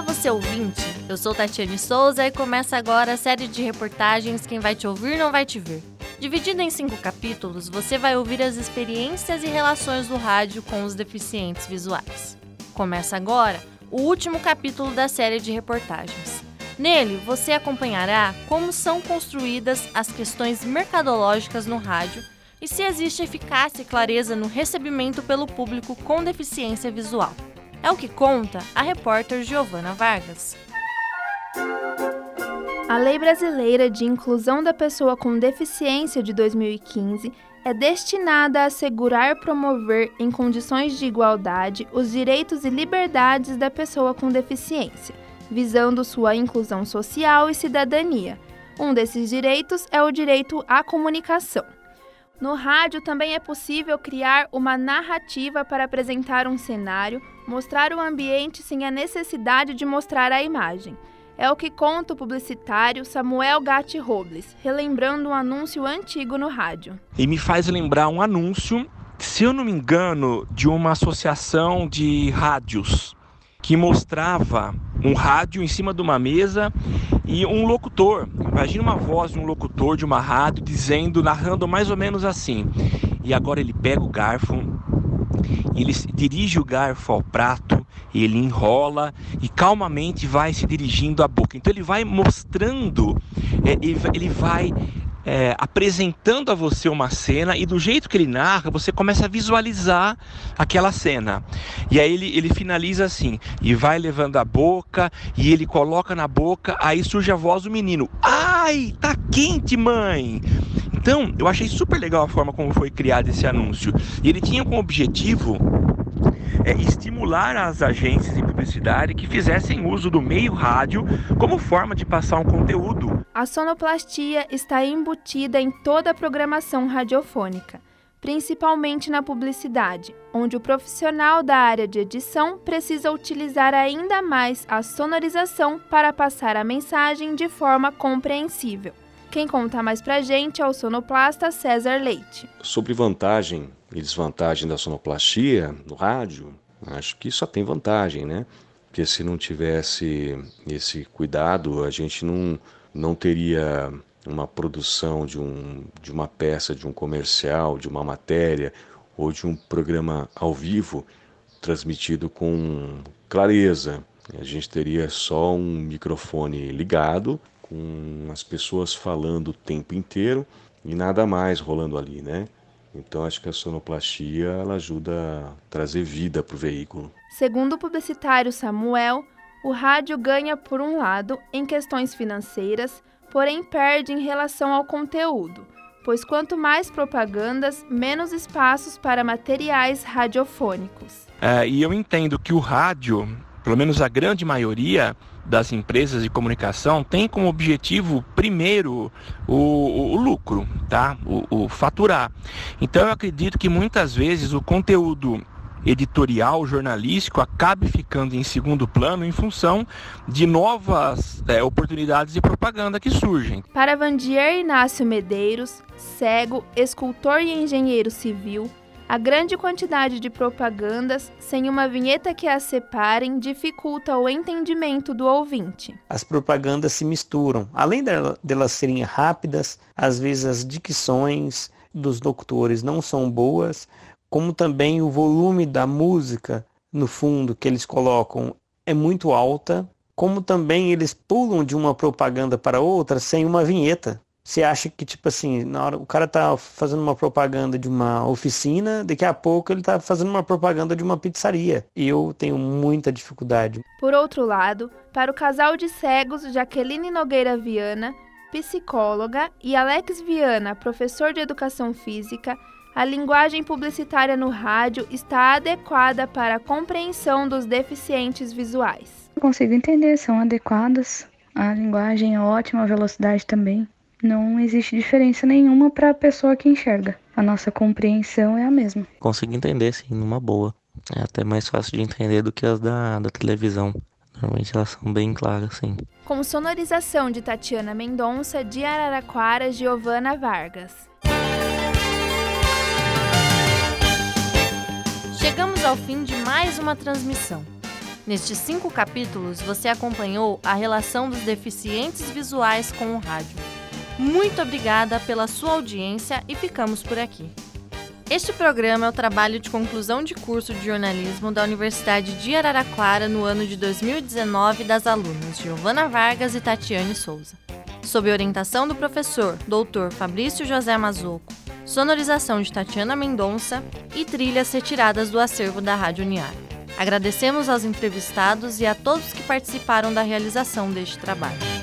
Olá, você ouvinte! Eu sou Tatiane Souza e começa agora a série de reportagens Quem Vai Te Ouvir Não Vai Te Ver. Dividido em cinco capítulos, você vai ouvir as experiências e relações do rádio com os deficientes visuais. Começa agora o último capítulo da série de reportagens. Nele, você acompanhará como são construídas as questões mercadológicas no rádio e se existe eficácia e clareza no recebimento pelo público com deficiência visual. É o que conta a repórter Giovana Vargas. A Lei Brasileira de Inclusão da Pessoa com Deficiência de 2015 é destinada a assegurar e promover, em condições de igualdade, os direitos e liberdades da pessoa com deficiência, visando sua inclusão social e cidadania. Um desses direitos é o direito à comunicação. No rádio também é possível criar uma narrativa para apresentar um cenário, mostrar o ambiente sem a necessidade de mostrar a imagem. É o que conta o publicitário Samuel Gatti Robles, relembrando um anúncio antigo no rádio. E me faz lembrar um anúncio, se eu não me engano, de uma associação de rádios que mostrava um rádio em cima de uma mesa e um locutor. Imagina uma voz de um locutor de uma rádio dizendo, narrando mais ou menos assim. E agora ele pega o garfo, ele dirige o garfo ao prato, ele enrola e calmamente vai se dirigindo à boca. Então ele vai mostrando, é, ele vai é, apresentando a você uma cena e do jeito que ele narra, você começa a visualizar aquela cena. E aí ele, ele finaliza assim, e vai levando a boca, e ele coloca na boca, aí surge a voz do menino: Ai, tá quente, mãe! Então, eu achei super legal a forma como foi criado esse anúncio. E ele tinha como objetivo é, estimular as agências de publicidade que fizessem uso do meio rádio como forma de passar um conteúdo. A sonoplastia está embutida em toda a programação radiofônica, principalmente na publicidade, onde o profissional da área de edição precisa utilizar ainda mais a sonorização para passar a mensagem de forma compreensível. Quem conta mais pra gente é o sonoplasta César Leite. Sobre vantagem e desvantagem da sonoplastia no rádio, acho que só tem vantagem, né? Porque se não tivesse esse cuidado, a gente não, não teria uma produção de, um, de uma peça, de um comercial, de uma matéria ou de um programa ao vivo transmitido com clareza. A gente teria só um microfone ligado com as pessoas falando o tempo inteiro e nada mais rolando ali, né? Então acho que a sonoplastia ela ajuda a trazer vida para o veículo. Segundo o publicitário Samuel, o rádio ganha por um lado em questões financeiras, porém perde em relação ao conteúdo, pois quanto mais propagandas, menos espaços para materiais radiofônicos. É, e eu entendo que o rádio, pelo menos a grande maioria, das empresas de comunicação tem como objetivo primeiro o, o, lucro, tá? O, o faturar. Então eu acredito que muitas vezes o conteúdo editorial, jornalístico, acabe ficando em segundo plano em função de novas é, oportunidades de propaganda que surgem. Para Vandier Inácio Medeiros, cego, escultor e engenheiro civil, a grande quantidade de propagandas, sem uma vinheta que as separem, dificulta o entendimento do ouvinte. As propagandas se misturam. Além delas serem rápidas, às vezes as dicções dos locutores não são boas, como também o volume da música no fundo que eles colocam é muito alta, como também eles pulam de uma propaganda para outra sem uma vinheta. Você acha que, tipo assim, na hora o cara tá fazendo uma propaganda de uma oficina, daqui a pouco ele tá fazendo uma propaganda de uma pizzaria. E eu tenho muita dificuldade. Por outro lado, para o casal de cegos Jaqueline Nogueira Viana, psicóloga, e Alex Viana, professor de educação física, a linguagem publicitária no rádio está adequada para a compreensão dos deficientes visuais. consigo entender, são adequadas. A linguagem é ótima, a velocidade também não existe diferença nenhuma para a pessoa que enxerga. A nossa compreensão é a mesma. Consigo entender, sim, numa boa. É até mais fácil de entender do que as da, da televisão. Normalmente elas são bem claras, sim. Com sonorização de Tatiana Mendonça, de Araraquara, Giovana Vargas. Ao fim de mais uma transmissão. Nestes cinco capítulos, você acompanhou a relação dos deficientes visuais com o rádio. Muito obrigada pela sua audiência e ficamos por aqui. Este programa é o trabalho de conclusão de curso de jornalismo da Universidade de Araraquara no ano de 2019 das alunas Giovana Vargas e Tatiane Souza. Sob orientação do professor Dr. Fabrício José Mazoco, sonorização de Tatiana Mendonça e trilhas retiradas do acervo da Rádio Uniar. Agradecemos aos entrevistados e a todos que participaram da realização deste trabalho.